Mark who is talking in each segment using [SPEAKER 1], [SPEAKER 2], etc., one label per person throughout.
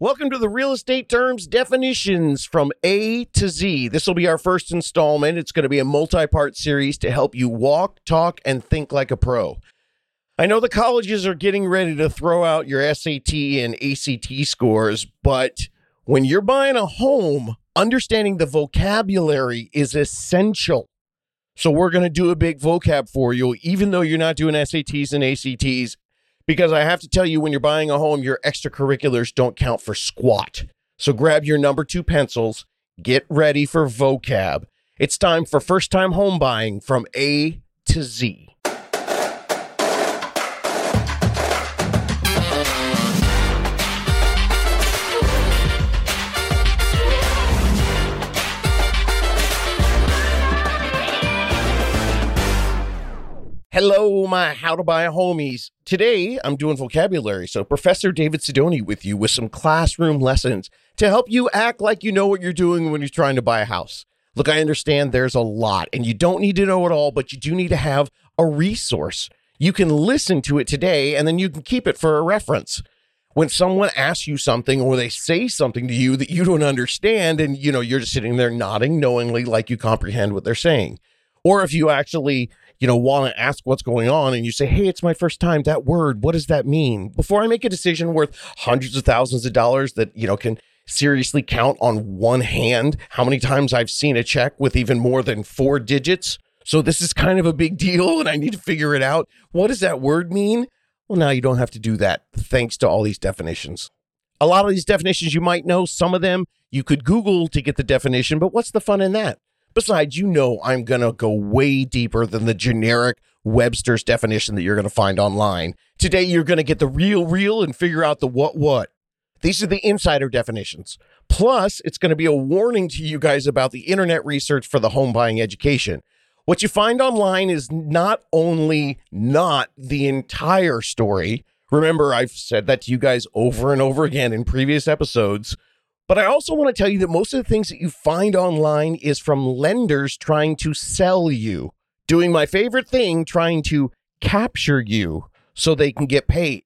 [SPEAKER 1] Welcome to the Real Estate Terms Definitions from A to Z. This will be our first installment. It's going to be a multi part series to help you walk, talk, and think like a pro. I know the colleges are getting ready to throw out your SAT and ACT scores, but when you're buying a home, understanding the vocabulary is essential. So, we're going to do a big vocab for you, even though you're not doing SATs and ACTs because I have to tell you, when you're buying a home, your extracurriculars don't count for squat. So grab your number two pencils, get ready for vocab. It's time for first time home buying from A to Z. Hello, my how to buy a homies. Today, I'm doing vocabulary. So, Professor David Sidoni with you with some classroom lessons to help you act like you know what you're doing when you're trying to buy a house. Look, I understand there's a lot, and you don't need to know it all, but you do need to have a resource. You can listen to it today, and then you can keep it for a reference. When someone asks you something or they say something to you that you don't understand, and you know, you're just sitting there nodding knowingly like you comprehend what they're saying. Or if you actually you know, want to ask what's going on and you say, Hey, it's my first time. That word, what does that mean? Before I make a decision worth hundreds of thousands of dollars that, you know, can seriously count on one hand how many times I've seen a check with even more than four digits. So this is kind of a big deal and I need to figure it out. What does that word mean? Well, now you don't have to do that thanks to all these definitions. A lot of these definitions you might know, some of them you could Google to get the definition, but what's the fun in that? Besides, you know, I'm going to go way deeper than the generic Webster's definition that you're going to find online. Today, you're going to get the real, real and figure out the what, what. These are the insider definitions. Plus, it's going to be a warning to you guys about the internet research for the home buying education. What you find online is not only not the entire story. Remember, I've said that to you guys over and over again in previous episodes. But I also want to tell you that most of the things that you find online is from lenders trying to sell you, doing my favorite thing, trying to capture you so they can get paid.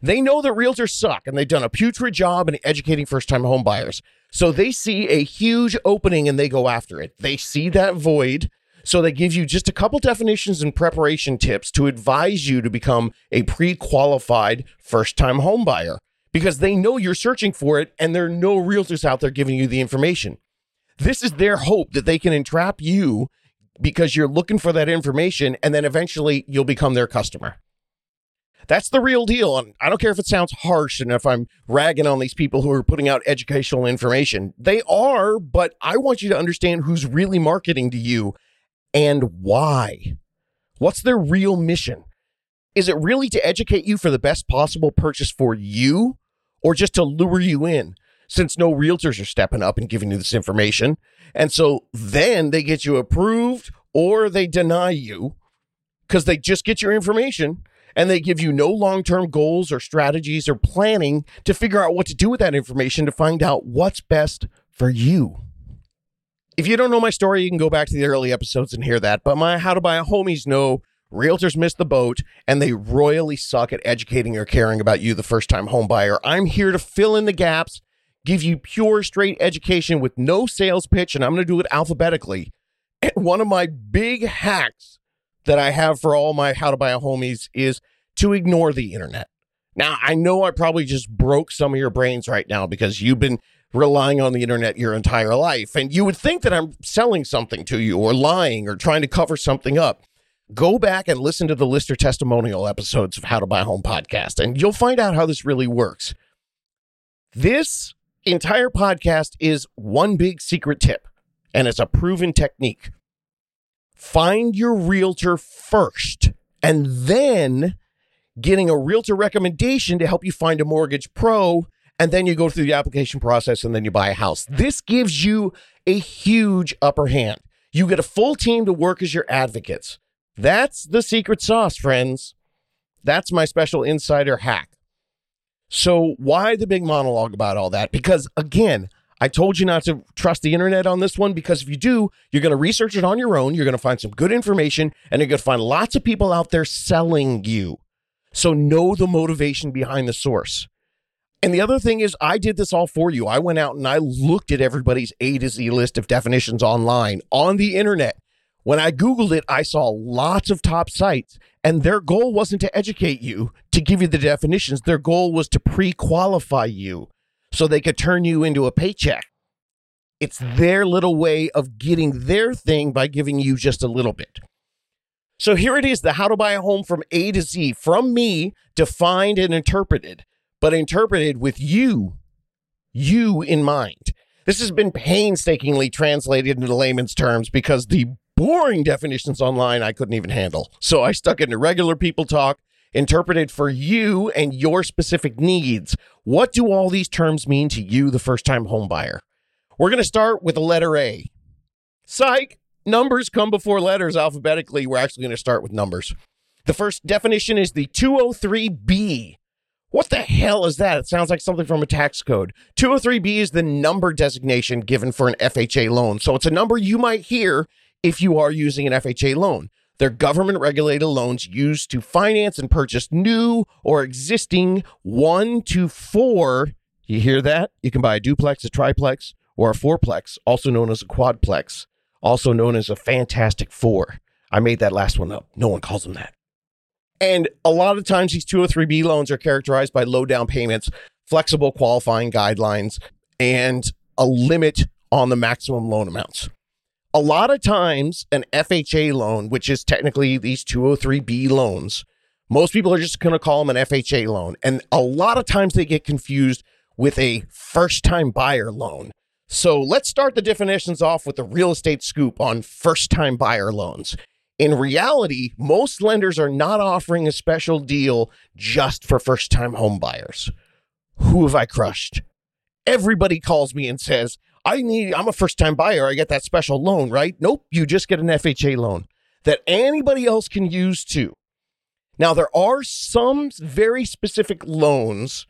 [SPEAKER 1] They know that realtors suck and they've done a putrid job in educating first time home buyers. So they see a huge opening and they go after it. They see that void. So they give you just a couple definitions and preparation tips to advise you to become a pre qualified first time home buyer because they know you're searching for it and there are no realtors out there giving you the information. This is their hope that they can entrap you because you're looking for that information and then eventually you'll become their customer. That's the real deal. And I don't care if it sounds harsh and if I'm ragging on these people who are putting out educational information. They are, but I want you to understand who's really marketing to you and why. What's their real mission? Is it really to educate you for the best possible purchase for you or just to lure you in since no realtors are stepping up and giving you this information? And so then they get you approved or they deny you because they just get your information and they give you no long term goals or strategies or planning to figure out what to do with that information to find out what's best for you. If you don't know my story, you can go back to the early episodes and hear that. But my How to Buy a Homies know Realtors miss the boat and they royally suck at educating or caring about you, the first time home buyer. I'm here to fill in the gaps, give you pure, straight education with no sales pitch, and I'm going to do it alphabetically. And one of my big hacks that I have for all my how to buy a homies is to ignore the internet. Now, I know I probably just broke some of your brains right now because you've been relying on the internet your entire life. And you would think that I'm selling something to you or lying or trying to cover something up go back and listen to the lister testimonial episodes of How to Buy a Home podcast, and you'll find out how this really works. This entire podcast is one big secret tip, and it's a proven technique. Find your realtor first, and then getting a realtor recommendation to help you find a mortgage pro. And then you go through the application process and then you buy a house. This gives you a huge upper hand. You get a full team to work as your advocates. That's the secret sauce, friends. That's my special insider hack. So, why the big monologue about all that? Because, again, I told you not to trust the internet on this one because if you do, you're going to research it on your own. You're going to find some good information and you're going to find lots of people out there selling you. So, know the motivation behind the source. And the other thing is, I did this all for you. I went out and I looked at everybody's A to Z list of definitions online on the internet. When I Googled it, I saw lots of top sites, and their goal wasn't to educate you, to give you the definitions. Their goal was to pre qualify you so they could turn you into a paycheck. It's their little way of getting their thing by giving you just a little bit. So here it is the how to buy a home from A to Z from me, defined and interpreted, but interpreted with you, you in mind. This has been painstakingly translated into layman's terms because the boring definitions online I couldn't even handle. So I stuck into regular people talk, interpreted for you and your specific needs. What do all these terms mean to you, the first time homebuyer? We're going to start with the letter A. Psych, numbers come before letters alphabetically. We're actually going to start with numbers. The first definition is the 203B. What the hell is that? It sounds like something from a tax code. 203B is the number designation given for an FHA loan. So it's a number you might hear if you are using an FHA loan. They're government regulated loans used to finance and purchase new or existing one to four. You hear that? You can buy a duplex, a triplex, or a fourplex, also known as a quadplex, also known as a fantastic four. I made that last one up. No one calls them that. And a lot of times, these 203B loans are characterized by low down payments, flexible qualifying guidelines, and a limit on the maximum loan amounts. A lot of times, an FHA loan, which is technically these 203B loans, most people are just going to call them an FHA loan. And a lot of times they get confused with a first time buyer loan. So let's start the definitions off with the real estate scoop on first time buyer loans. In reality, most lenders are not offering a special deal just for first time home buyers. Who have I crushed? Everybody calls me and says, I need, I'm a first time buyer. I get that special loan, right? Nope. You just get an FHA loan that anybody else can use too. Now, there are some very specific loans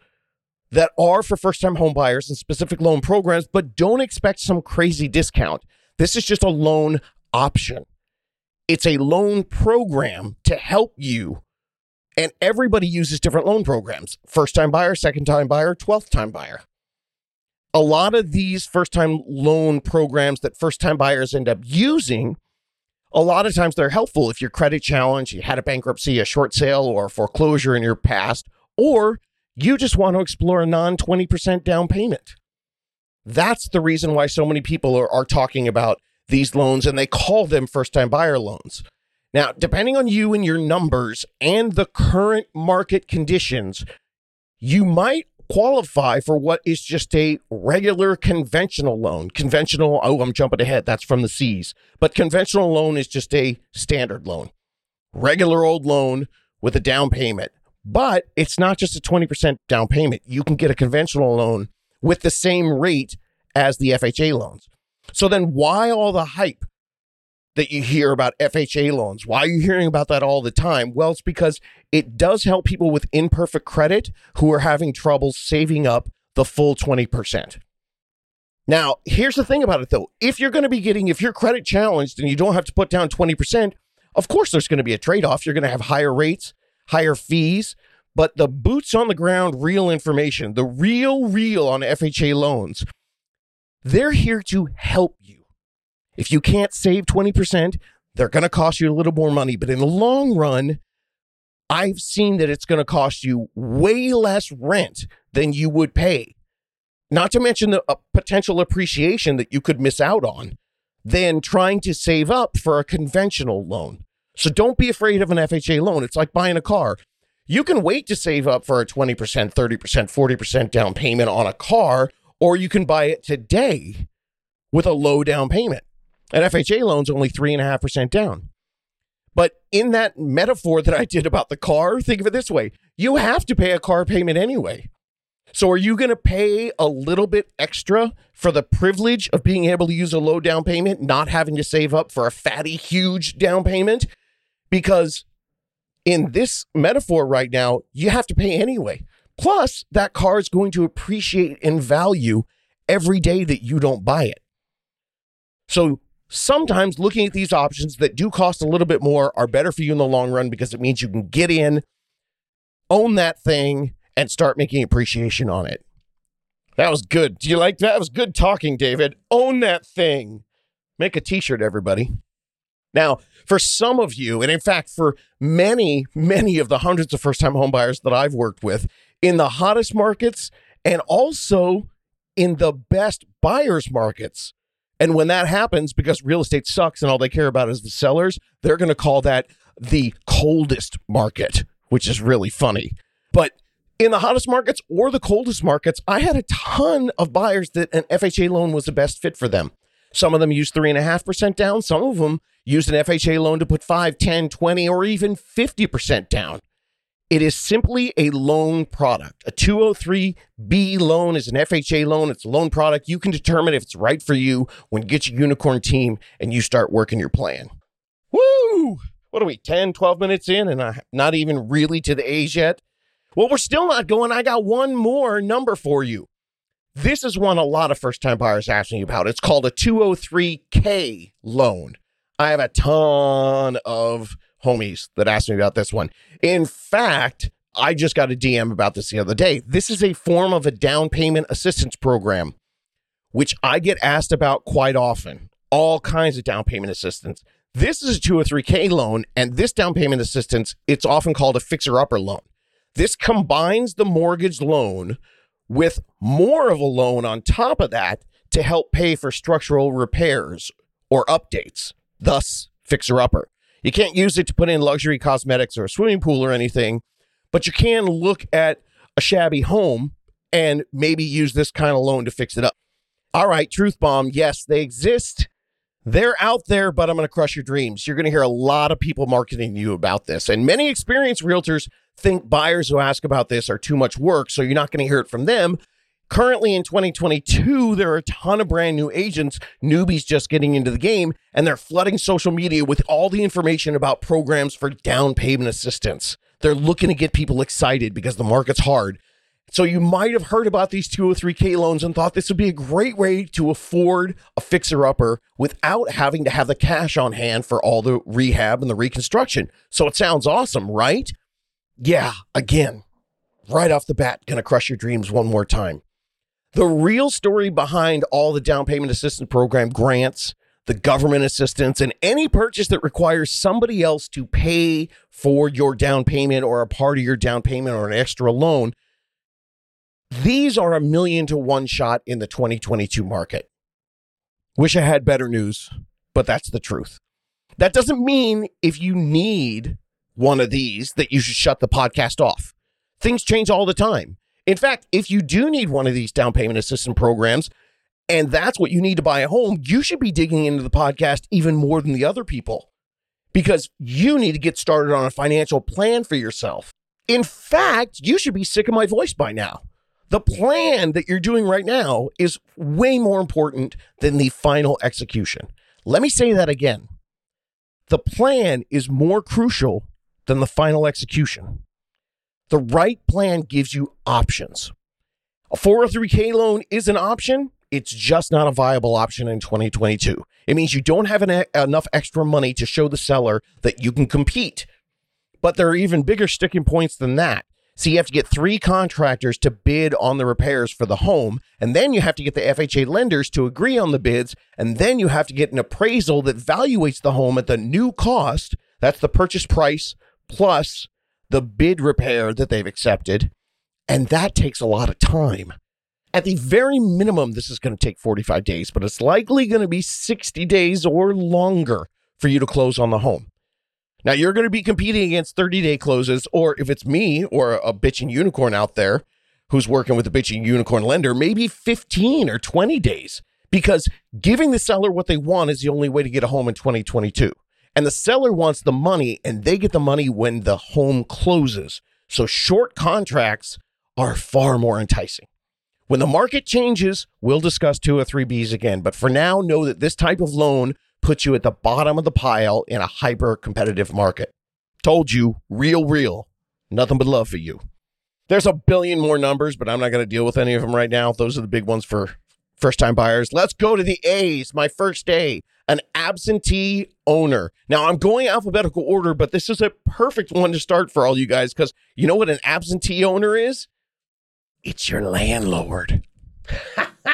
[SPEAKER 1] that are for first time home buyers and specific loan programs, but don't expect some crazy discount. This is just a loan option. It's a loan program to help you. And everybody uses different loan programs first time buyer, second time buyer, 12th time buyer. A lot of these first time loan programs that first time buyers end up using, a lot of times they're helpful if you're credit challenged, you had a bankruptcy, a short sale, or foreclosure in your past, or you just want to explore a non 20% down payment. That's the reason why so many people are, are talking about these loans and they call them first time buyer loans. Now, depending on you and your numbers and the current market conditions, you might qualify for what is just a regular conventional loan. Conventional, oh, I'm jumping ahead. That's from the C's. But conventional loan is just a standard loan, regular old loan with a down payment. But it's not just a 20% down payment. You can get a conventional loan with the same rate as the FHA loans. So then why all the hype that you hear about FHA loans? Why are you hearing about that all the time? Well, it's because it does help people with imperfect credit who are having trouble saving up the full 20%. Now, here's the thing about it though. If you're going to be getting, if you're credit challenged and you don't have to put down 20%, of course there's going to be a trade off. You're going to have higher rates higher fees, but the boots on the ground, real information, the real, real on FHA loans, they're here to help you. If you can't save 20%, they're going to cost you a little more money. But in the long run, I've seen that it's going to cost you way less rent than you would pay. Not to mention the uh, potential appreciation that you could miss out on than trying to save up for a conventional loan. So don't be afraid of an FHA loan. It's like buying a car. You can wait to save up for a 20%, 30%, 40% down payment on a car, or you can buy it today with a low down payment. An FHA loan's only 3.5% down. But in that metaphor that I did about the car, think of it this way you have to pay a car payment anyway. So are you going to pay a little bit extra for the privilege of being able to use a low down payment, not having to save up for a fatty, huge down payment? because in this metaphor right now, you have to pay anyway. Plus, that car is going to appreciate in value every day that you don't buy it. So sometimes looking at these options that do cost a little bit more are better for you in the long run because it means you can get in, own that thing, and start making appreciation on it. That was good. Do you like that? That was good talking, David. Own that thing. Make a t shirt, everybody. Now, for some of you, and in fact, for many, many of the hundreds of first time homebuyers that I've worked with in the hottest markets and also in the best buyers markets. And when that happens, because real estate sucks and all they care about is the sellers, they're going to call that the coldest market, which is really funny. But in the hottest markets or the coldest markets, I had a ton of buyers that an FHA loan was the best fit for them. Some of them used 3.5% down. Some of them used an FHA loan to put 5, 10, 20, or even 50% down. It is simply a loan product. A 203B loan is an FHA loan. It's a loan product. You can determine if it's right for you when you get your unicorn team and you start working your plan. Woo! What are we, 10, 12 minutes in and I'm not even really to the A's yet? Well, we're still not going. I got one more number for you. This is one a lot of first time buyers ask me about. It's called a 203K loan. I have a ton of homies that asked me about this one. In fact, I just got a DM about this the other day. This is a form of a down payment assistance program, which I get asked about quite often. All kinds of down payment assistance. This is a 203K loan, and this down payment assistance, it's often called a fixer upper loan. This combines the mortgage loan with more of a loan on top of that to help pay for structural repairs or updates, thus, fixer upper. You can't use it to put in luxury cosmetics or a swimming pool or anything, but you can look at a shabby home and maybe use this kind of loan to fix it up. All right, Truth Bomb. Yes, they exist. They're out there, but I'm going to crush your dreams. You're going to hear a lot of people marketing you about this. And many experienced realtors think buyers who ask about this are too much work, so you're not going to hear it from them. Currently in 2022, there are a ton of brand new agents, newbies just getting into the game, and they're flooding social media with all the information about programs for down payment assistance. They're looking to get people excited because the market's hard. So you might have heard about these 203k loans and thought this would be a great way to afford a fixer upper without having to have the cash on hand for all the rehab and the reconstruction. So it sounds awesome, right? Yeah, again, right off the bat, gonna crush your dreams one more time. The real story behind all the down payment assistance program grants, the government assistance, and any purchase that requires somebody else to pay for your down payment or a part of your down payment or an extra loan, these are a million to one shot in the 2022 market. Wish I had better news, but that's the truth. That doesn't mean if you need one of these that you should shut the podcast off. Things change all the time. In fact, if you do need one of these down payment assistance programs, and that's what you need to buy a home, you should be digging into the podcast even more than the other people because you need to get started on a financial plan for yourself. In fact, you should be sick of my voice by now. The plan that you're doing right now is way more important than the final execution. Let me say that again. The plan is more crucial than the final execution. The right plan gives you options. A 403k loan is an option. It's just not a viable option in 2022. It means you don't have an, enough extra money to show the seller that you can compete. But there are even bigger sticking points than that. So you have to get three contractors to bid on the repairs for the home, and then you have to get the FHA lenders to agree on the bids, and then you have to get an appraisal that valuates the home at the new cost. That's the purchase price plus the bid repair that they've accepted. And that takes a lot of time. At the very minimum, this is going to take 45 days, but it's likely going to be 60 days or longer for you to close on the home. Now, you're going to be competing against 30 day closes, or if it's me or a bitching unicorn out there who's working with a bitching unicorn lender, maybe 15 or 20 days, because giving the seller what they want is the only way to get a home in 2022. And the seller wants the money and they get the money when the home closes. So short contracts are far more enticing. When the market changes, we'll discuss 203Bs again. But for now, know that this type of loan puts you at the bottom of the pile in a hyper competitive market. Told you, real, real. Nothing but love for you. There's a billion more numbers, but I'm not going to deal with any of them right now. Those are the big ones for first time buyers. Let's go to the A's. My first A, an absentee owner. Now I'm going alphabetical order, but this is a perfect one to start for all you guys because you know what an absentee owner is? It's your landlord.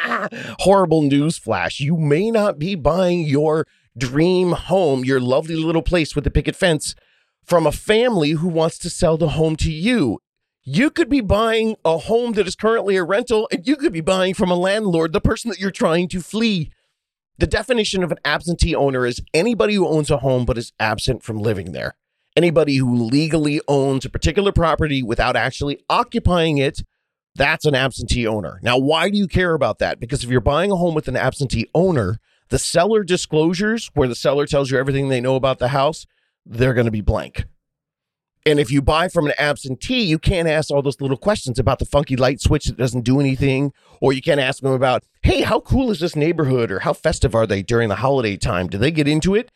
[SPEAKER 1] Horrible news flash. You may not be buying your dream home, your lovely little place with the picket fence, from a family who wants to sell the home to you. You could be buying a home that is currently a rental, and you could be buying from a landlord, the person that you're trying to flee. The definition of an absentee owner is anybody who owns a home but is absent from living there. Anybody who legally owns a particular property without actually occupying it, that's an absentee owner. Now, why do you care about that? Because if you're buying a home with an absentee owner, the seller disclosures, where the seller tells you everything they know about the house, they're going to be blank. And if you buy from an absentee, you can't ask all those little questions about the funky light switch that doesn't do anything. Or you can't ask them about, hey, how cool is this neighborhood? Or how festive are they during the holiday time? Do they get into it?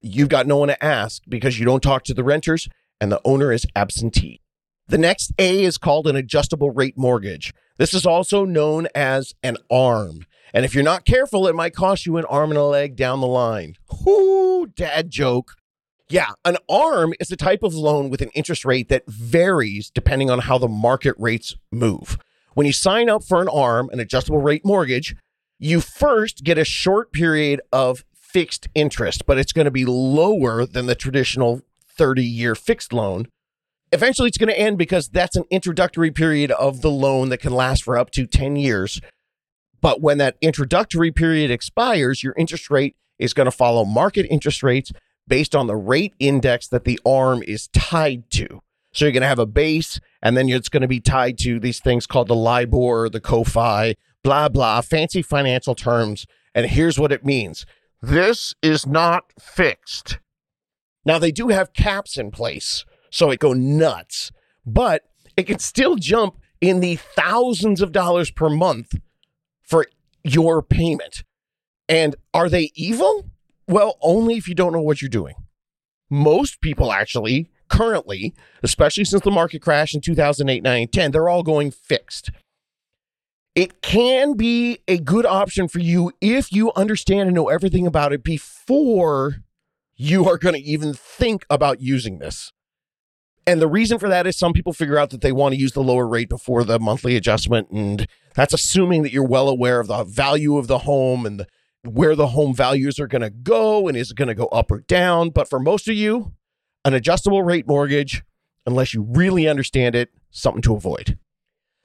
[SPEAKER 1] You've got no one to ask because you don't talk to the renters and the owner is absentee. The next A is called an adjustable rate mortgage. This is also known as an ARM. And if you're not careful, it might cost you an arm and a leg down the line. Whoo, dad joke. Yeah, an ARM is a type of loan with an interest rate that varies depending on how the market rates move. When you sign up for an ARM, an adjustable rate mortgage, you first get a short period of fixed interest, but it's going to be lower than the traditional 30 year fixed loan. Eventually, it's going to end because that's an introductory period of the loan that can last for up to 10 years. But when that introductory period expires, your interest rate is going to follow market interest rates based on the rate index that the arm is tied to. So you're going to have a base, and then it's going to be tied to these things called the LIBOR, the COFI, blah, blah, fancy financial terms. And here's what it means this is not fixed. Now, they do have caps in place, so it go nuts, but it can still jump in the thousands of dollars per month for your payment. And are they evil? Well, only if you don't know what you're doing. Most people actually, currently, especially since the market crash in 2008, 9, 10, they're all going fixed. It can be a good option for you if you understand and know everything about it before you are going to even think about using this. And the reason for that is some people figure out that they want to use the lower rate before the monthly adjustment. And that's assuming that you're well aware of the value of the home and the where the home values are going to go and is it going to go up or down. But for most of you, an adjustable rate mortgage, unless you really understand it, something to avoid.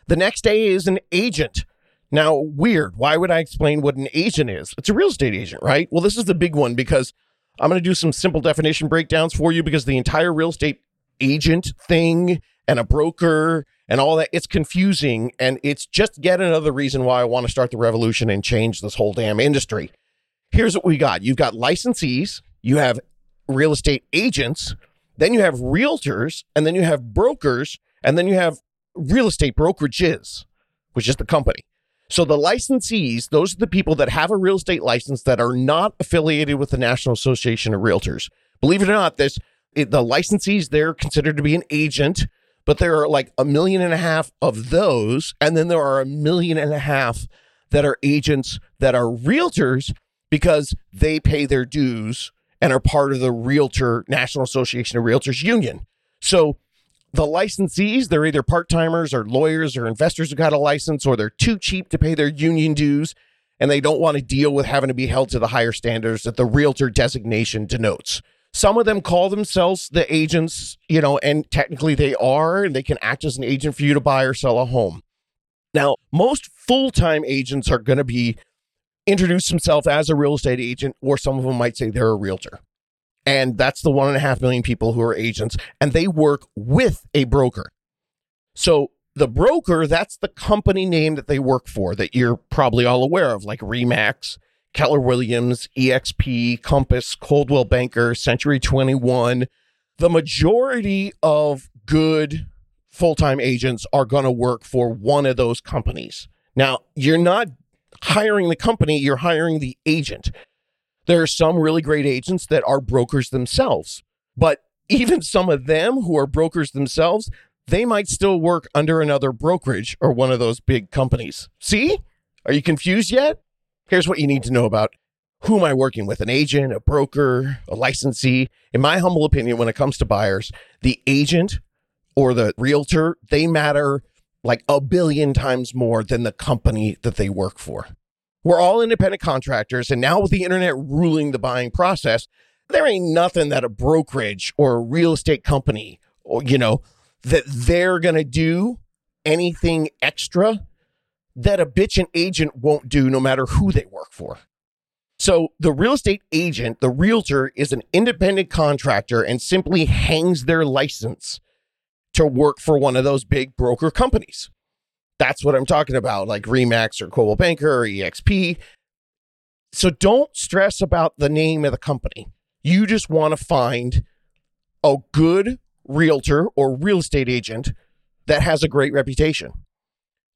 [SPEAKER 1] The next day is an agent. Now, weird. Why would I explain what an agent is? It's a real estate agent, right? Well, this is the big one because I'm going to do some simple definition breakdowns for you because the entire real estate agent thing and a broker and all that. It's confusing. And it's just yet another reason why I want to start the revolution and change this whole damn industry. Here's what we got you've got licensees, you have real estate agents, then you have realtors, and then you have brokers, and then you have real estate brokerages, which is the company. So the licensees, those are the people that have a real estate license that are not affiliated with the National Association of Realtors. Believe it or not, this the licensees they're considered to be an agent but there are like a million and a half of those. And then there are a million and a half that are agents that are realtors because they pay their dues and are part of the Realtor National Association of Realtors Union. So the licensees, they're either part timers or lawyers or investors who got a license, or they're too cheap to pay their union dues and they don't want to deal with having to be held to the higher standards that the realtor designation denotes. Some of them call themselves the agents, you know, and technically they are, and they can act as an agent for you to buy or sell a home. Now, most full time agents are going to be introduce themselves as a real estate agent, or some of them might say they're a realtor. And that's the one and a half million people who are agents, and they work with a broker. So the broker, that's the company name that they work for that you're probably all aware of, like Remax Keller Williams, EXP, Compass, Coldwell Banker, Century 21. The majority of good full time agents are going to work for one of those companies. Now, you're not hiring the company, you're hiring the agent. There are some really great agents that are brokers themselves, but even some of them who are brokers themselves, they might still work under another brokerage or one of those big companies. See? Are you confused yet? Here's what you need to know about who am I working with? An agent, a broker, a licensee? In my humble opinion, when it comes to buyers, the agent or the realtor, they matter like a billion times more than the company that they work for. We're all independent contractors. And now with the internet ruling the buying process, there ain't nothing that a brokerage or a real estate company, or, you know, that they're going to do anything extra that a bitch bitchin' agent won't do no matter who they work for. So the real estate agent, the realtor, is an independent contractor and simply hangs their license to work for one of those big broker companies. That's what I'm talking about, like Remax or Coldwell Banker or EXP. So don't stress about the name of the company. You just want to find a good realtor or real estate agent that has a great reputation.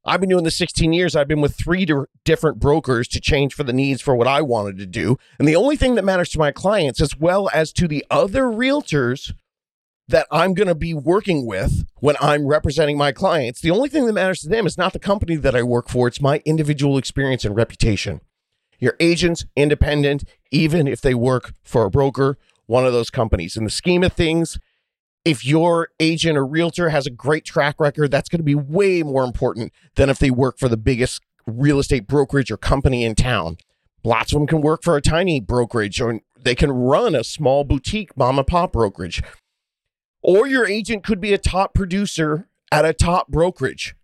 [SPEAKER 1] I've been doing this 16 years. I've been with three different brokers to change for the needs for what I wanted to do. And the only thing that matters to my clients, as well as to the other realtors that I'm going to be working with when I'm representing my clients, the only thing that matters to them is not the company that I work for, it's my individual experience and reputation. Your agent's independent, even if they work for a broker, one of those companies. In the scheme of things, if your agent or realtor has a great track record, that's going to be way more important than if they work for the biggest real estate brokerage or company in town. Lots of them can work for a tiny brokerage or they can run a small boutique mom and pop brokerage. Or your agent could be a top producer at a top brokerage.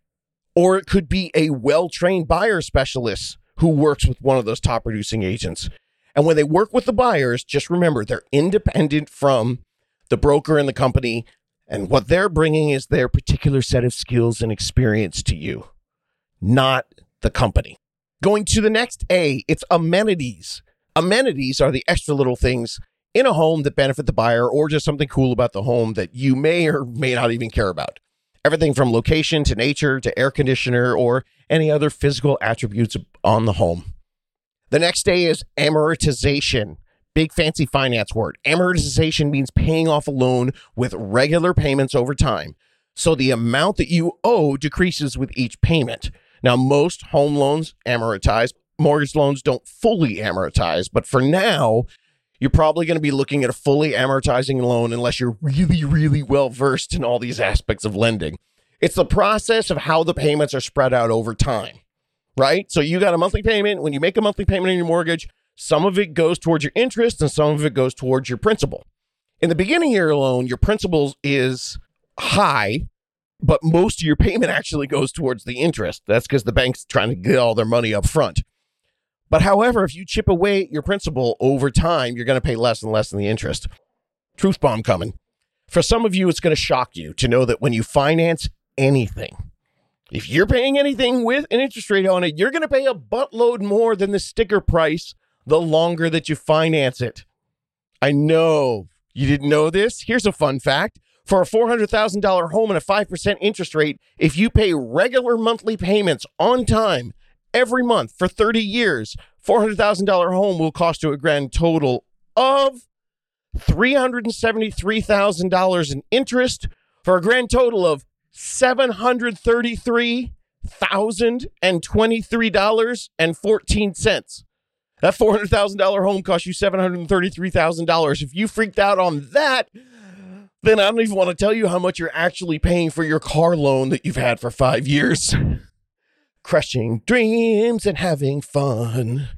[SPEAKER 1] Or it could be a well trained buyer specialist who works with one of those top producing agents. And when they work with the buyers, just remember they're independent from the broker and the company. And what they're bringing is their particular set of skills and experience to you, not the company. Going to the next A, it's amenities. Amenities are the extra little things in a home that benefit the buyer or just something cool about the home that you may or may not even care about. Everything from location to nature to air conditioner or any other physical attributes on the home. The next A is amortization big fancy finance word. Amortization means paying off a loan with regular payments over time. So the amount that you owe decreases with each payment. Now, most home loans amortize, mortgage loans don't fully amortize, but for now, you're probably going to be looking at a fully amortizing loan unless you're really, really well versed in all these aspects of lending. It's the process of how the payments are spread out over time, right? So you got a monthly payment. When you make a monthly payment on your mortgage, some of it goes towards your interest and some of it goes towards your principal. In the beginning your loan, your principal is high, but most of your payment actually goes towards the interest. That's because the bank's trying to get all their money up front. But however, if you chip away at your principal over time, you're going to pay less and less in the interest. Truth bomb coming. For some of you, it's going to shock you to know that when you finance anything, if you're paying anything with an interest rate on it, you're going to pay a buttload more than the sticker price the longer that you finance it. I know you didn't know this. Here's a fun fact. For a $400,000 home and a 5% interest rate, if you pay regular monthly payments on time every month for 30 years, $400,000 home will cost you a grand total of $373,000 in interest for a grand total of $733,023.14. That $400,000 home cost you $733,000. If you freaked out on that, then I don't even want to tell you how much you're actually paying for your car loan that you've had for five years. Crushing dreams and having fun.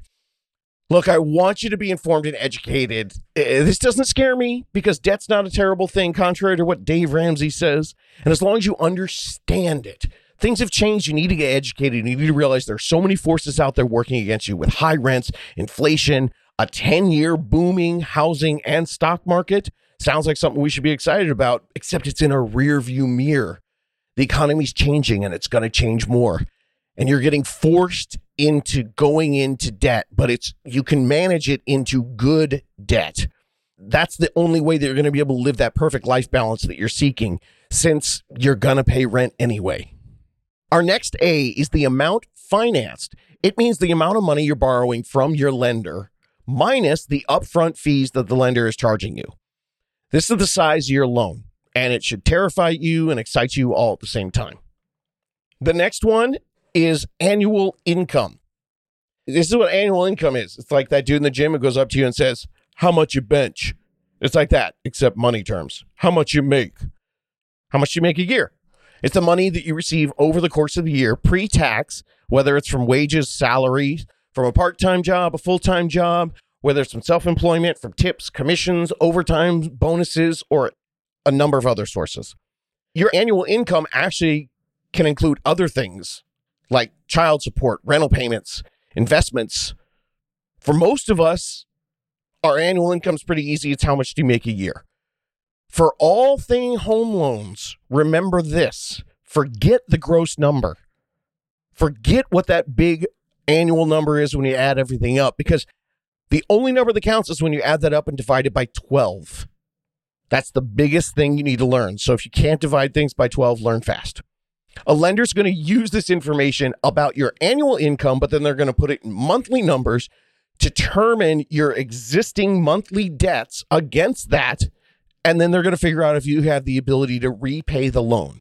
[SPEAKER 1] Look, I want you to be informed and educated. This doesn't scare me because debt's not a terrible thing, contrary to what Dave Ramsey says. And as long as you understand it, things have changed. You need to get educated. You need to realize there are so many forces out there working against you with high rents, inflation, a 10 year booming housing and stock market. Sounds like something we should be excited about, except it's in a rear view mirror. The economy's changing and it's going to change more. And you're getting forced into going into debt, but it's you can manage it into good debt. That's the only way that you're going to be able to live that perfect life balance that you're seeking since you're going to pay rent anyway. Our next A is the amount financed. It means the amount of money you're borrowing from your lender minus the upfront fees that the lender is charging you. This is the size of your loan, and it should terrify you and excite you all at the same time. The next one is annual income. This is what annual income is. It's like that dude in the gym who goes up to you and says, How much you bench? It's like that, except money terms. How much you make? How much you make a year? It's the money that you receive over the course of the year, pre tax, whether it's from wages, salary, from a part time job, a full time job, whether it's from self employment, from tips, commissions, overtime, bonuses, or a number of other sources. Your annual income actually can include other things like child support, rental payments, investments. For most of us, our annual income is pretty easy. It's how much do you make a year? For all thing home loans, remember this forget the gross number. Forget what that big annual number is when you add everything up because the only number that counts is when you add that up and divide it by 12. That's the biggest thing you need to learn. So if you can't divide things by 12, learn fast. A lender's going to use this information about your annual income, but then they're going to put it in monthly numbers, to determine your existing monthly debts against that, and then they're going to figure out if you have the ability to repay the loan.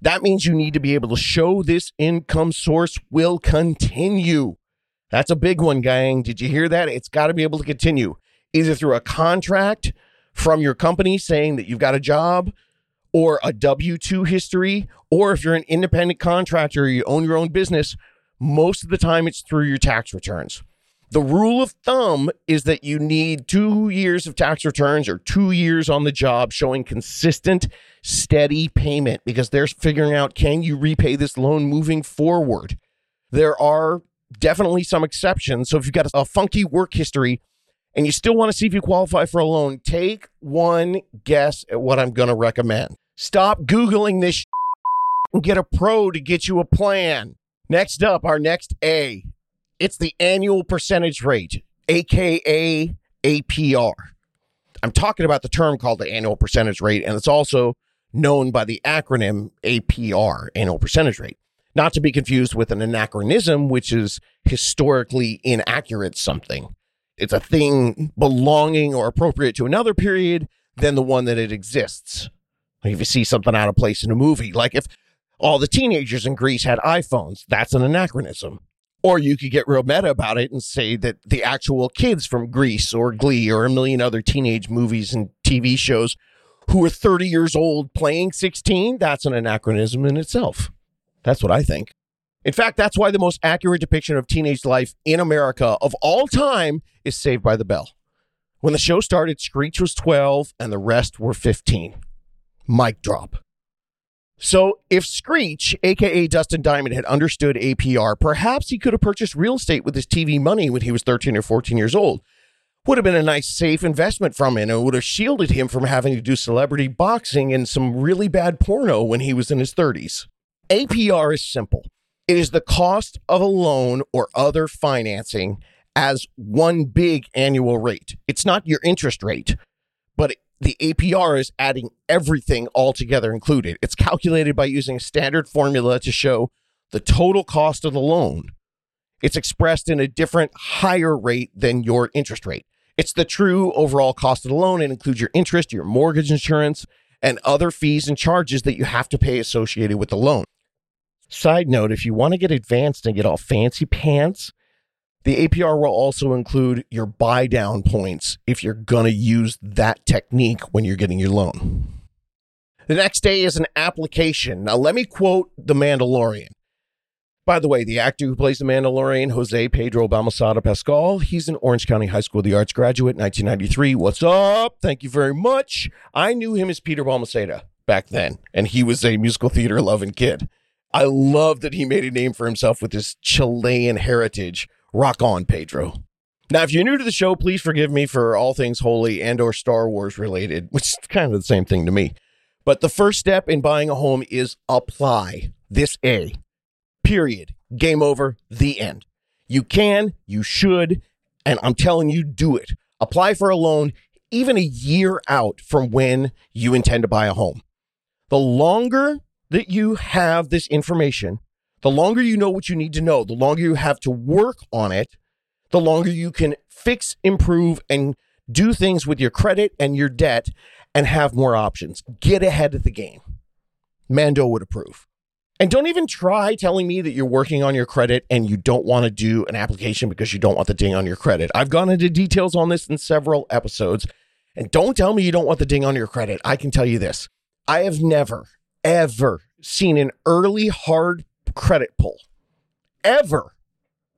[SPEAKER 1] That means you need to be able to show this income source will continue. That's a big one, gang. Did you hear that? It's got to be able to continue either through a contract from your company saying that you've got a job or a W 2 history, or if you're an independent contractor, or you own your own business, most of the time it's through your tax returns. The rule of thumb is that you need two years of tax returns or two years on the job showing consistent, steady payment because they're figuring out can you repay this loan moving forward? There are definitely some exceptions. So if you've got a funky work history and you still want to see if you qualify for a loan, take one guess at what I'm going to recommend. Stop Googling this and get a pro to get you a plan. Next up, our next A. It's the annual percentage rate, aka APR. I'm talking about the term called the annual percentage rate, and it's also known by the acronym APR, annual percentage rate. Not to be confused with an anachronism, which is historically inaccurate something it's a thing belonging or appropriate to another period than the one that it exists. If you see something out of place in a movie, like if all the teenagers in Grease had iPhones, that's an anachronism. Or you could get real meta about it and say that the actual kids from Grease or Glee or a million other teenage movies and TV shows who are 30 years old playing 16, that's an anachronism in itself. That's what I think. In fact, that's why the most accurate depiction of teenage life in America of all time is Saved by the Bell. When the show started, Screech was 12 and the rest were 15. Mic drop. So, if Screech, aka Dustin Diamond, had understood APR, perhaps he could have purchased real estate with his TV money when he was 13 or 14 years old. Would have been a nice, safe investment from him and would have shielded him from having to do celebrity boxing and some really bad porno when he was in his 30s. APR is simple it is the cost of a loan or other financing as one big annual rate. It's not your interest rate, but the APR is adding everything all together included. It's calculated by using a standard formula to show the total cost of the loan. It's expressed in a different higher rate than your interest rate. It's the true overall cost of the loan. It includes your interest, your mortgage insurance, and other fees and charges that you have to pay associated with the loan. Side note if you want to get advanced and get all fancy pants, the APR will also include your buy down points if you're going to use that technique when you're getting your loan. The next day is an application. Now, let me quote The Mandalorian. By the way, the actor who plays the Mandalorian, Jose Pedro Balmaceda Pascal, he's an Orange County High School of the Arts graduate, 1993. What's up? Thank you very much. I knew him as Peter Balmaceda back then, and he was a musical theater loving kid. I love that he made a name for himself with his Chilean heritage. Rock on, Pedro. Now, if you're new to the show, please forgive me for all things holy and or Star Wars related, which is kind of the same thing to me. But the first step in buying a home is apply. This A. Period. Game over. The end. You can, you should, and I'm telling you, do it. Apply for a loan even a year out from when you intend to buy a home. The longer that you have this information, the longer you know what you need to know, the longer you have to work on it, the longer you can fix, improve, and do things with your credit and your debt and have more options. Get ahead of the game. Mando would approve. And don't even try telling me that you're working on your credit and you don't want to do an application because you don't want the ding on your credit. I've gone into details on this in several episodes. And don't tell me you don't want the ding on your credit. I can tell you this I have never, ever seen an early hard credit pull ever.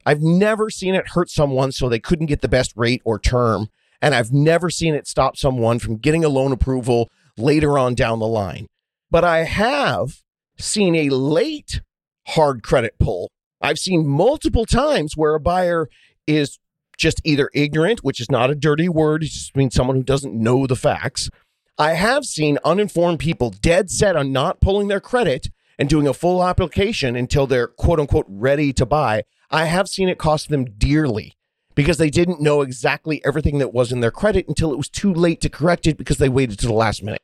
[SPEAKER 1] I've never seen it hurt someone so they couldn't get the best rate or term. And I've never seen it stop someone from getting a loan approval later on down the line. But I have seen a late hard credit pull. I've seen multiple times where a buyer is just either ignorant, which is not a dirty word, it just means someone who doesn't know the facts. I have seen uninformed people dead set on not pulling their credit and doing a full application until they're quote unquote ready to buy. I have seen it cost them dearly because they didn't know exactly everything that was in their credit until it was too late to correct it because they waited to the last minute.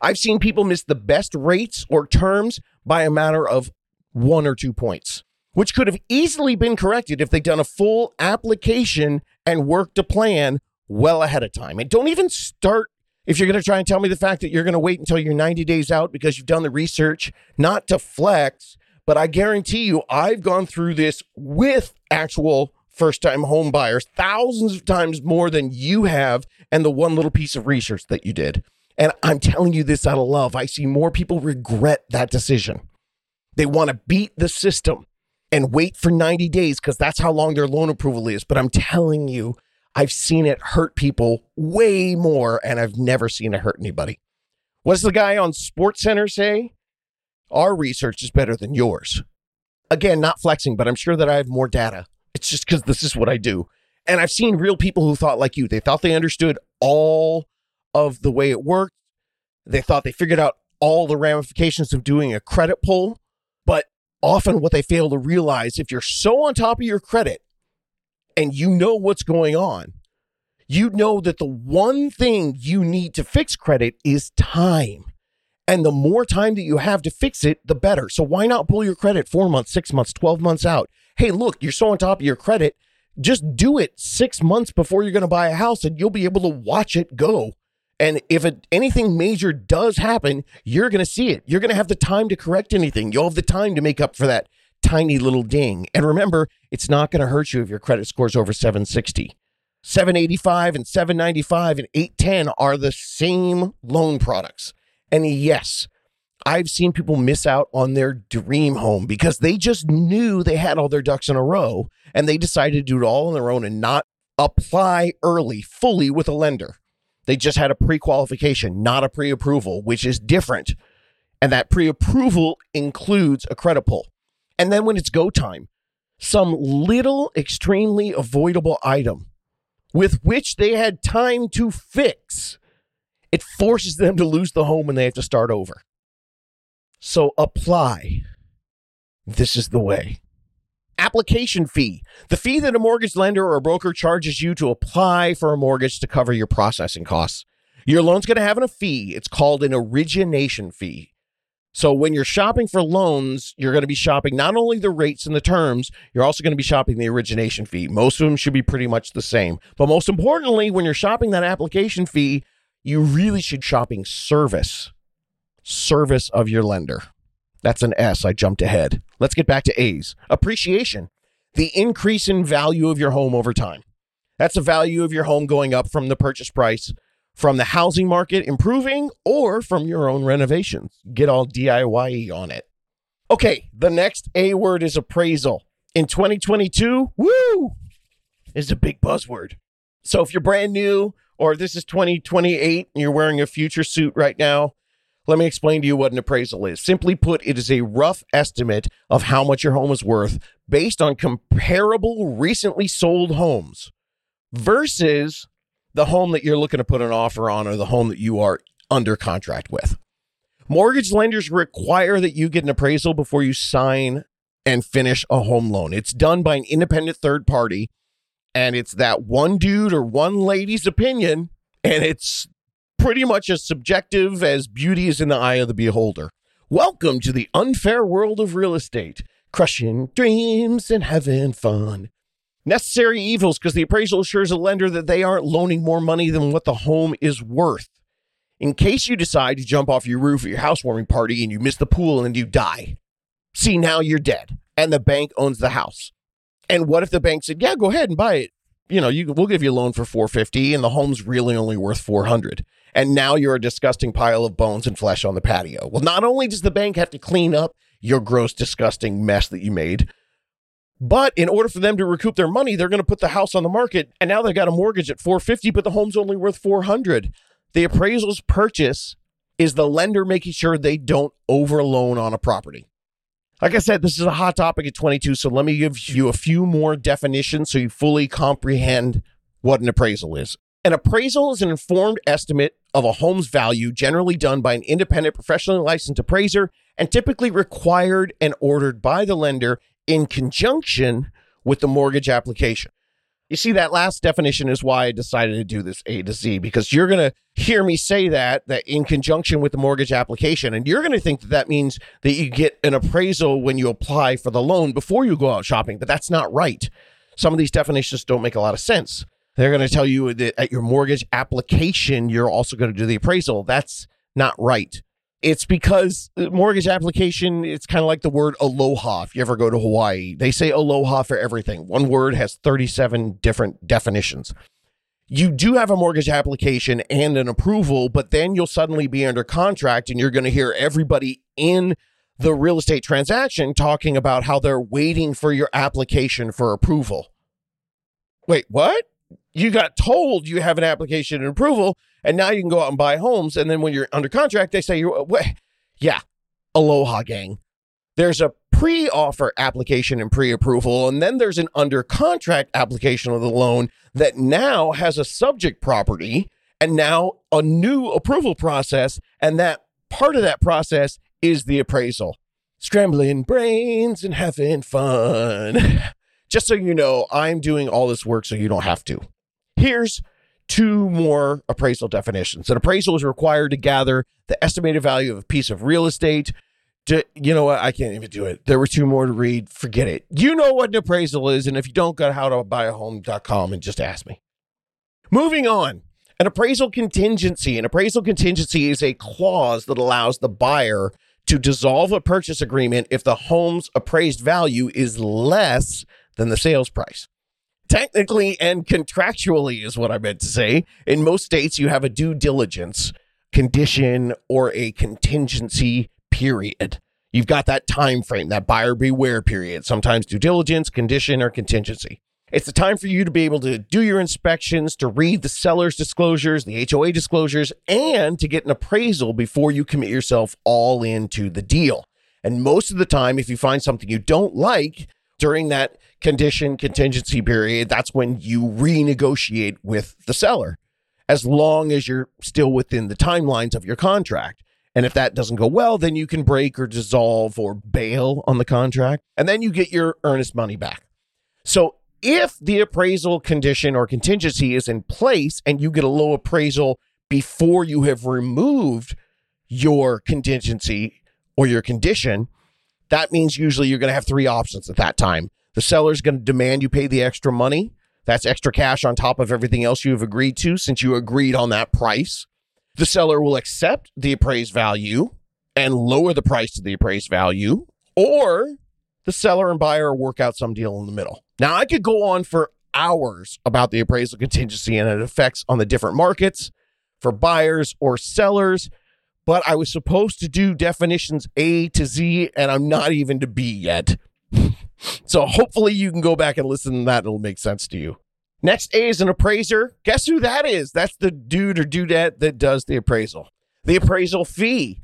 [SPEAKER 1] I've seen people miss the best rates or terms by a matter of one or two points, which could have easily been corrected if they'd done a full application and worked a plan well ahead of time. And don't even start if you're going to try and tell me the fact that you're going to wait until you're 90 days out because you've done the research, not to flex, but I guarantee you, I've gone through this with actual first time home buyers thousands of times more than you have and the one little piece of research that you did. And I'm telling you this out of love. I see more people regret that decision. They want to beat the system and wait for 90 days because that's how long their loan approval is. But I'm telling you, I've seen it hurt people way more, and I've never seen it hurt anybody. What does the guy on Sports Center say? Our research is better than yours. Again, not flexing, but I'm sure that I have more data. It's just because this is what I do. And I've seen real people who thought like you. They thought they understood all of the way it worked. They thought they figured out all the ramifications of doing a credit pull. But often what they fail to realize, if you're so on top of your credit and you know what's going on, you know that the one thing you need to fix credit is time. And the more time that you have to fix it, the better. So why not pull your credit four months, six months, 12 months out? Hey, look, you're so on top of your credit. Just do it six months before you're going to buy a house and you'll be able to watch it go. And if it, anything major does happen, you're going to see it. You're going to have the time to correct anything. You'll have the time to make up for that tiny little ding. And remember, it's not going to hurt you if your credit scores over 760. 785 and 795 and 810 are the same loan products. And yes, I've seen people miss out on their dream home because they just knew they had all their ducks in a row and they decided to do it all on their own and not apply early fully with a lender. They just had a pre qualification, not a pre approval, which is different. And that pre approval includes a credit pull. And then when it's go time, some little extremely avoidable item with which they had time to fix, it forces them to lose the home and they have to start over. So apply. This is the way. Application fee. The fee that a mortgage lender or a broker charges you to apply for a mortgage to cover your processing costs. Your loan's going to have a fee. It's called an origination fee. So when you're shopping for loans, you're going to be shopping not only the rates and the terms, you're also going to be shopping the origination fee. Most of them should be pretty much the same. But most importantly, when you're shopping that application fee, you really should shopping service. Service of your lender. That's an S. I jumped ahead. Let's get back to A's. Appreciation. The increase in value of your home over time. That's the value of your home going up from the purchase price from the housing market improving or from your own renovations. Get all DIY on it. Okay, the next A word is appraisal. In 2022, woo, is a big buzzword. So if you're brand new or this is 2028 and you're wearing a future suit right now, let me explain to you what an appraisal is. Simply put, it is a rough estimate of how much your home is worth based on comparable recently sold homes versus the home that you're looking to put an offer on or the home that you are under contract with. Mortgage lenders require that you get an appraisal before you sign and finish a home loan. It's done by an independent third party, and it's that one dude or one lady's opinion, and it's pretty much as subjective as beauty is in the eye of the beholder. Welcome to the unfair world of real estate, crushing dreams and having fun. Necessary evils because the appraisal assures a lender that they aren't loaning more money than what the home is worth. In case you decide to jump off your roof at your housewarming party and you miss the pool and you die. See, now you're dead and the bank owns the house. And what if the bank said, yeah, go ahead and buy it you know, you we'll give you a loan for 450 and the home's really only worth 400. And now you're a disgusting pile of bones and flesh on the patio. Well, not only does the bank have to clean up your gross disgusting mess that you made, but in order for them to recoup their money, they're going to put the house on the market and now they've got a mortgage at 450 but the home's only worth 400. The appraisal's purchase is the lender making sure they don't overloan on a property. Like I said, this is a hot topic at 22, so let me give you a few more definitions so you fully comprehend what an appraisal is. An appraisal is an informed estimate of a home's value, generally done by an independent, professionally licensed appraiser, and typically required and ordered by the lender in conjunction with the mortgage application. You see, that last definition is why I decided to do this A to Z because you're going to hear me say that, that in conjunction with the mortgage application. And you're going to think that that means that you get an appraisal when you apply for the loan before you go out shopping, but that's not right. Some of these definitions don't make a lot of sense. They're going to tell you that at your mortgage application, you're also going to do the appraisal. That's not right. It's because uh, mortgage application, it's kind of like the word aloha. If you ever go to Hawaii, they say aloha for everything. One word has 37 different definitions. You do have a mortgage application and an approval, but then you'll suddenly be under contract and you're going to hear everybody in the real estate transaction talking about how they're waiting for your application for approval. Wait, what? You got told you have an application and approval, and now you can go out and buy homes. And then when you're under contract, they say you're, yeah, aloha gang. There's a pre offer application and pre approval, and then there's an under contract application of the loan that now has a subject property and now a new approval process. And that part of that process is the appraisal. Scrambling brains and having fun. Just so you know, I'm doing all this work so you don't have to. Here's two more appraisal definitions. An appraisal is required to gather the estimated value of a piece of real estate. To, you know what? I can't even do it. There were two more to read. Forget it. You know what an appraisal is. And if you don't, go to howtobuyahome.com and just ask me. Moving on. An appraisal contingency. An appraisal contingency is a clause that allows the buyer to dissolve a purchase agreement if the home's appraised value is less than the sales price. Technically and contractually is what I meant to say. In most states, you have a due diligence condition or a contingency period. You've got that time frame, that buyer beware period, sometimes due diligence, condition, or contingency. It's the time for you to be able to do your inspections, to read the seller's disclosures, the HOA disclosures, and to get an appraisal before you commit yourself all into the deal. And most of the time, if you find something you don't like during that condition contingency period, that's when you renegotiate with the seller as long as you're still within the timelines of your contract. And if that doesn't go well, then you can break or dissolve or bail on the contract, and then you get your earnest money back. So if the appraisal condition or contingency is in place and you get a low appraisal before you have removed your contingency or your condition, that means usually you're going to have three options at that time. The seller's going to demand you pay the extra money. That's extra cash on top of everything else you have agreed to since you agreed on that price. The seller will accept the appraised value and lower the price to the appraised value, or the seller and buyer work out some deal in the middle. Now, I could go on for hours about the appraisal contingency and its effects on the different markets for buyers or sellers, but I was supposed to do definitions A to Z, and I'm not even to B yet. So hopefully you can go back and listen to that. It'll make sense to you. Next A is an appraiser. Guess who that is? That's the dude or dudette that does the appraisal. The appraisal fee.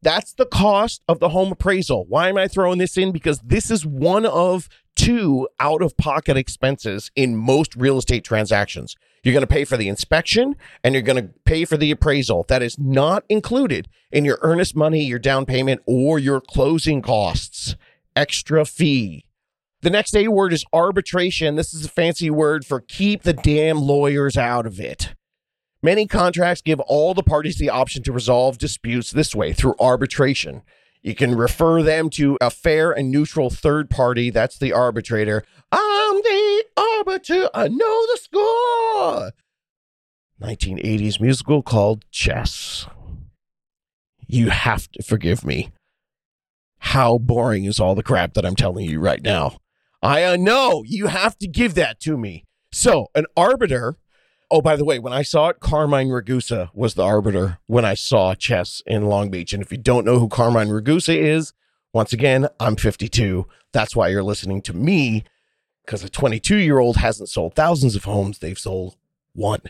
[SPEAKER 1] That's the cost of the home appraisal. Why am I throwing this in? Because this is one of two out of pocket expenses in most real estate transactions. You're going to pay for the inspection and you're going to pay for the appraisal. That is not included in your earnest money, your down payment, or your closing costs. Extra fee. The next A word is arbitration. This is a fancy word for keep the damn lawyers out of it. Many contracts give all the parties the option to resolve disputes this way through arbitration. You can refer them to a fair and neutral third party. That's the arbitrator. I'm the arbiter. I know the score. 1980s musical called Chess. You have to forgive me. How boring is all the crap that I'm telling you right now? I uh, know you have to give that to me. So, an arbiter. Oh, by the way, when I saw it, Carmine Ragusa was the arbiter when I saw chess in Long Beach. And if you don't know who Carmine Ragusa is, once again, I'm 52. That's why you're listening to me, because a 22 year old hasn't sold thousands of homes, they've sold one.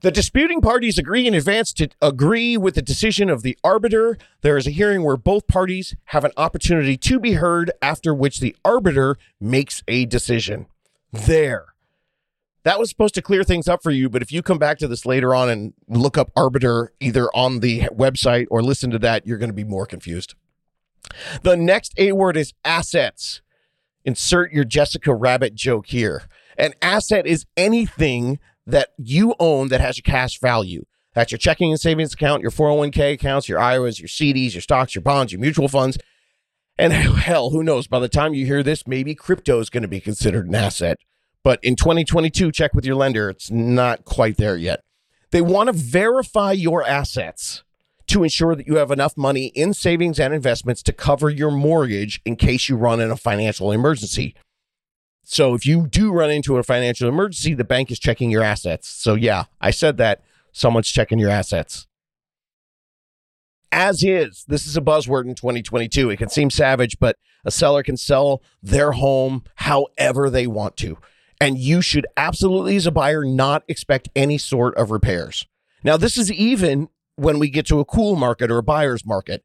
[SPEAKER 1] The disputing parties agree in advance to agree with the decision of the arbiter. There is a hearing where both parties have an opportunity to be heard, after which the arbiter makes a decision. There. That was supposed to clear things up for you, but if you come back to this later on and look up arbiter either on the website or listen to that, you're going to be more confused. The next A word is assets. Insert your Jessica Rabbit joke here. An asset is anything that you own that has a cash value. That's your checking and savings account, your 401k accounts, your IRAs, your CDs, your stocks, your bonds, your mutual funds. And hell, who knows? By the time you hear this, maybe crypto is going to be considered an asset. But in 2022, check with your lender. It's not quite there yet. They want to verify your assets to ensure that you have enough money in savings and investments to cover your mortgage in case you run in a financial emergency. So if you do run into a financial emergency, the bank is checking your assets. So yeah, I said that someone's checking your assets. As is, this is a buzzword in 2022. It can seem savage, but a seller can sell their home however they want to. And you should absolutely, as a buyer, not expect any sort of repairs. Now, this is even when we get to a cool market or a buyer's market.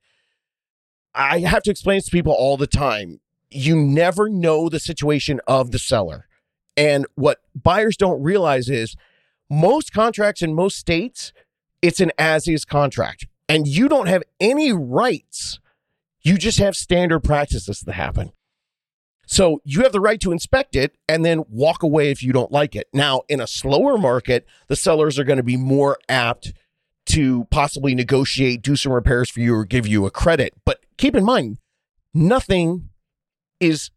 [SPEAKER 1] I have to explain this to people all the time you never know the situation of the seller. And what buyers don't realize is most contracts in most states, it's an as is contract, and you don't have any rights. You just have standard practices that happen. So you have the right to inspect it and then walk away if you don't like it. Now, in a slower market, the sellers are going to be more apt to possibly negotiate, do some repairs for you, or give you a credit. But keep in mind, nothing is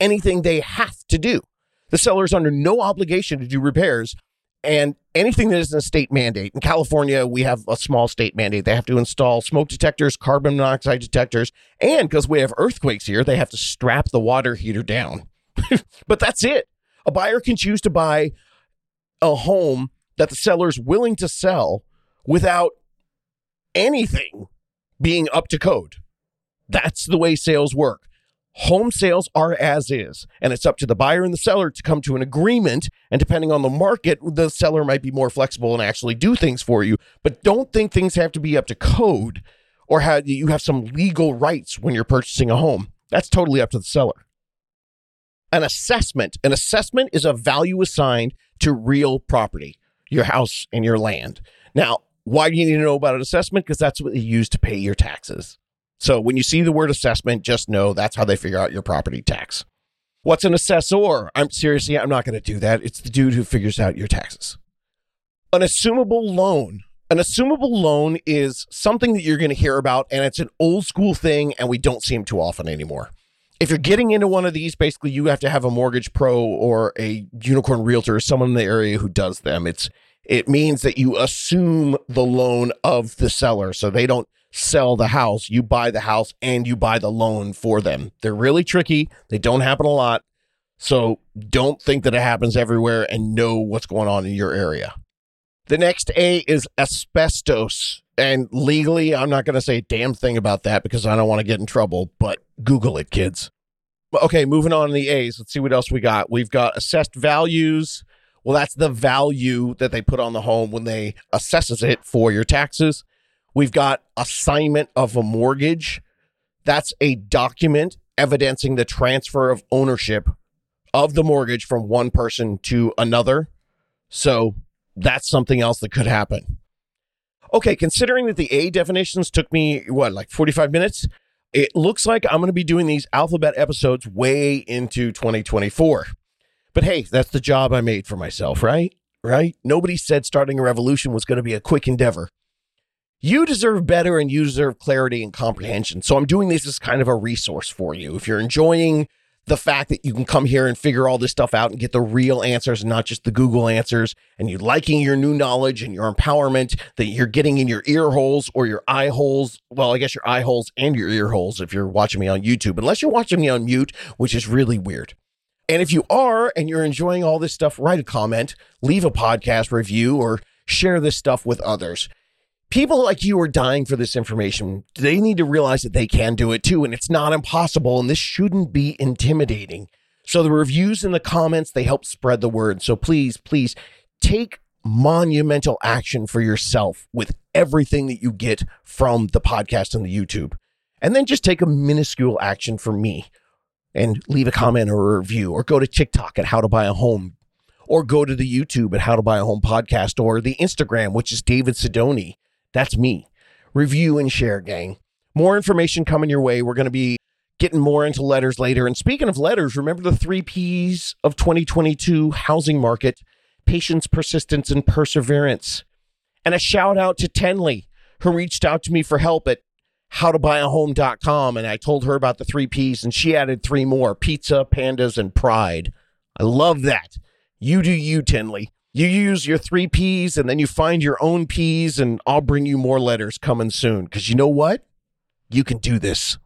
[SPEAKER 1] anything they have to do. The seller is under no obligation to do repairs. And anything that isn't a state mandate. In California, we have a small state mandate. They have to install smoke detectors, carbon monoxide detectors, and because we have earthquakes here, they have to strap the water heater down. but that's it. A buyer can choose to buy a home that the seller is willing to sell without anything being up to code. That's the way sales work. Home sales are as is, and it's up to the buyer and the seller to come to an agreement. And depending on the market, the seller might be more flexible and actually do things for you. But don't think things have to be up to code or have you have some legal rights when you're purchasing a home. That's totally up to the seller. An assessment. An assessment is a value assigned to real property, your house and your land. Now, why do you need to know about an assessment? Because that's what you use to pay your taxes. So when you see the word assessment, just know that's how they figure out your property tax. What's an assessor? I'm seriously, I'm not going to do that. It's the dude who figures out your taxes. An assumable loan. An assumable loan is something that you're going to hear about, and it's an old school thing, and we don't see them too often anymore. If you're getting into one of these, basically you have to have a mortgage pro or a unicorn realtor or someone in the area who does them. It's it means that you assume the loan of the seller, so they don't sell the house. You buy the house and you buy the loan for them. They're really tricky. They don't happen a lot. So don't think that it happens everywhere and know what's going on in your area. The next A is asbestos. And legally, I'm not going to say a damn thing about that because I don't want to get in trouble, but Google it, kids. Okay, moving on to the A's. Let's see what else we got. We've got assessed values. Well, that's the value that they put on the home when they assesses it for your taxes. We've got assignment of a mortgage. That's a document evidencing the transfer of ownership of the mortgage from one person to another. So that's something else that could happen. Okay, considering that the A definitions took me, what, like 45 minutes? It looks like I'm going to be doing these alphabet episodes way into 2024. But hey, that's the job I made for myself, right? Right? Nobody said starting a revolution was going to be a quick endeavor. You deserve better and you deserve clarity and comprehension. So I'm doing this as kind of a resource for you. If you're enjoying the fact that you can come here and figure all this stuff out and get the real answers and not just the Google answers, and you liking your new knowledge and your empowerment that you're getting in your ear holes or your eye holes. Well, I guess your eye holes and your ear holes if you're watching me on YouTube, unless you're watching me on mute, which is really weird. And if you are and you're enjoying all this stuff, write a comment, leave a podcast review, or share this stuff with others. People like you are dying for this information. They need to realize that they can do it too, and it's not impossible, and this shouldn't be intimidating. So the reviews and the comments, they help spread the word. So please, please take monumental action for yourself with everything that you get from the podcast and the YouTube. And then just take a minuscule action for me and leave a comment or a review or go to TikTok at how to buy a home or go to the YouTube at how to buy a home podcast or the Instagram, which is David Sidoni. That's me. Review and share, gang. More information coming your way. We're going to be getting more into letters later. And speaking of letters, remember the three P's of 2022 housing market patience, persistence, and perseverance. And a shout out to Tenley, who reached out to me for help at howtobuyahome.com. And I told her about the three P's, and she added three more pizza, pandas, and pride. I love that. You do you, Tenley. You use your three P's and then you find your own P's, and I'll bring you more letters coming soon. Because you know what? You can do this.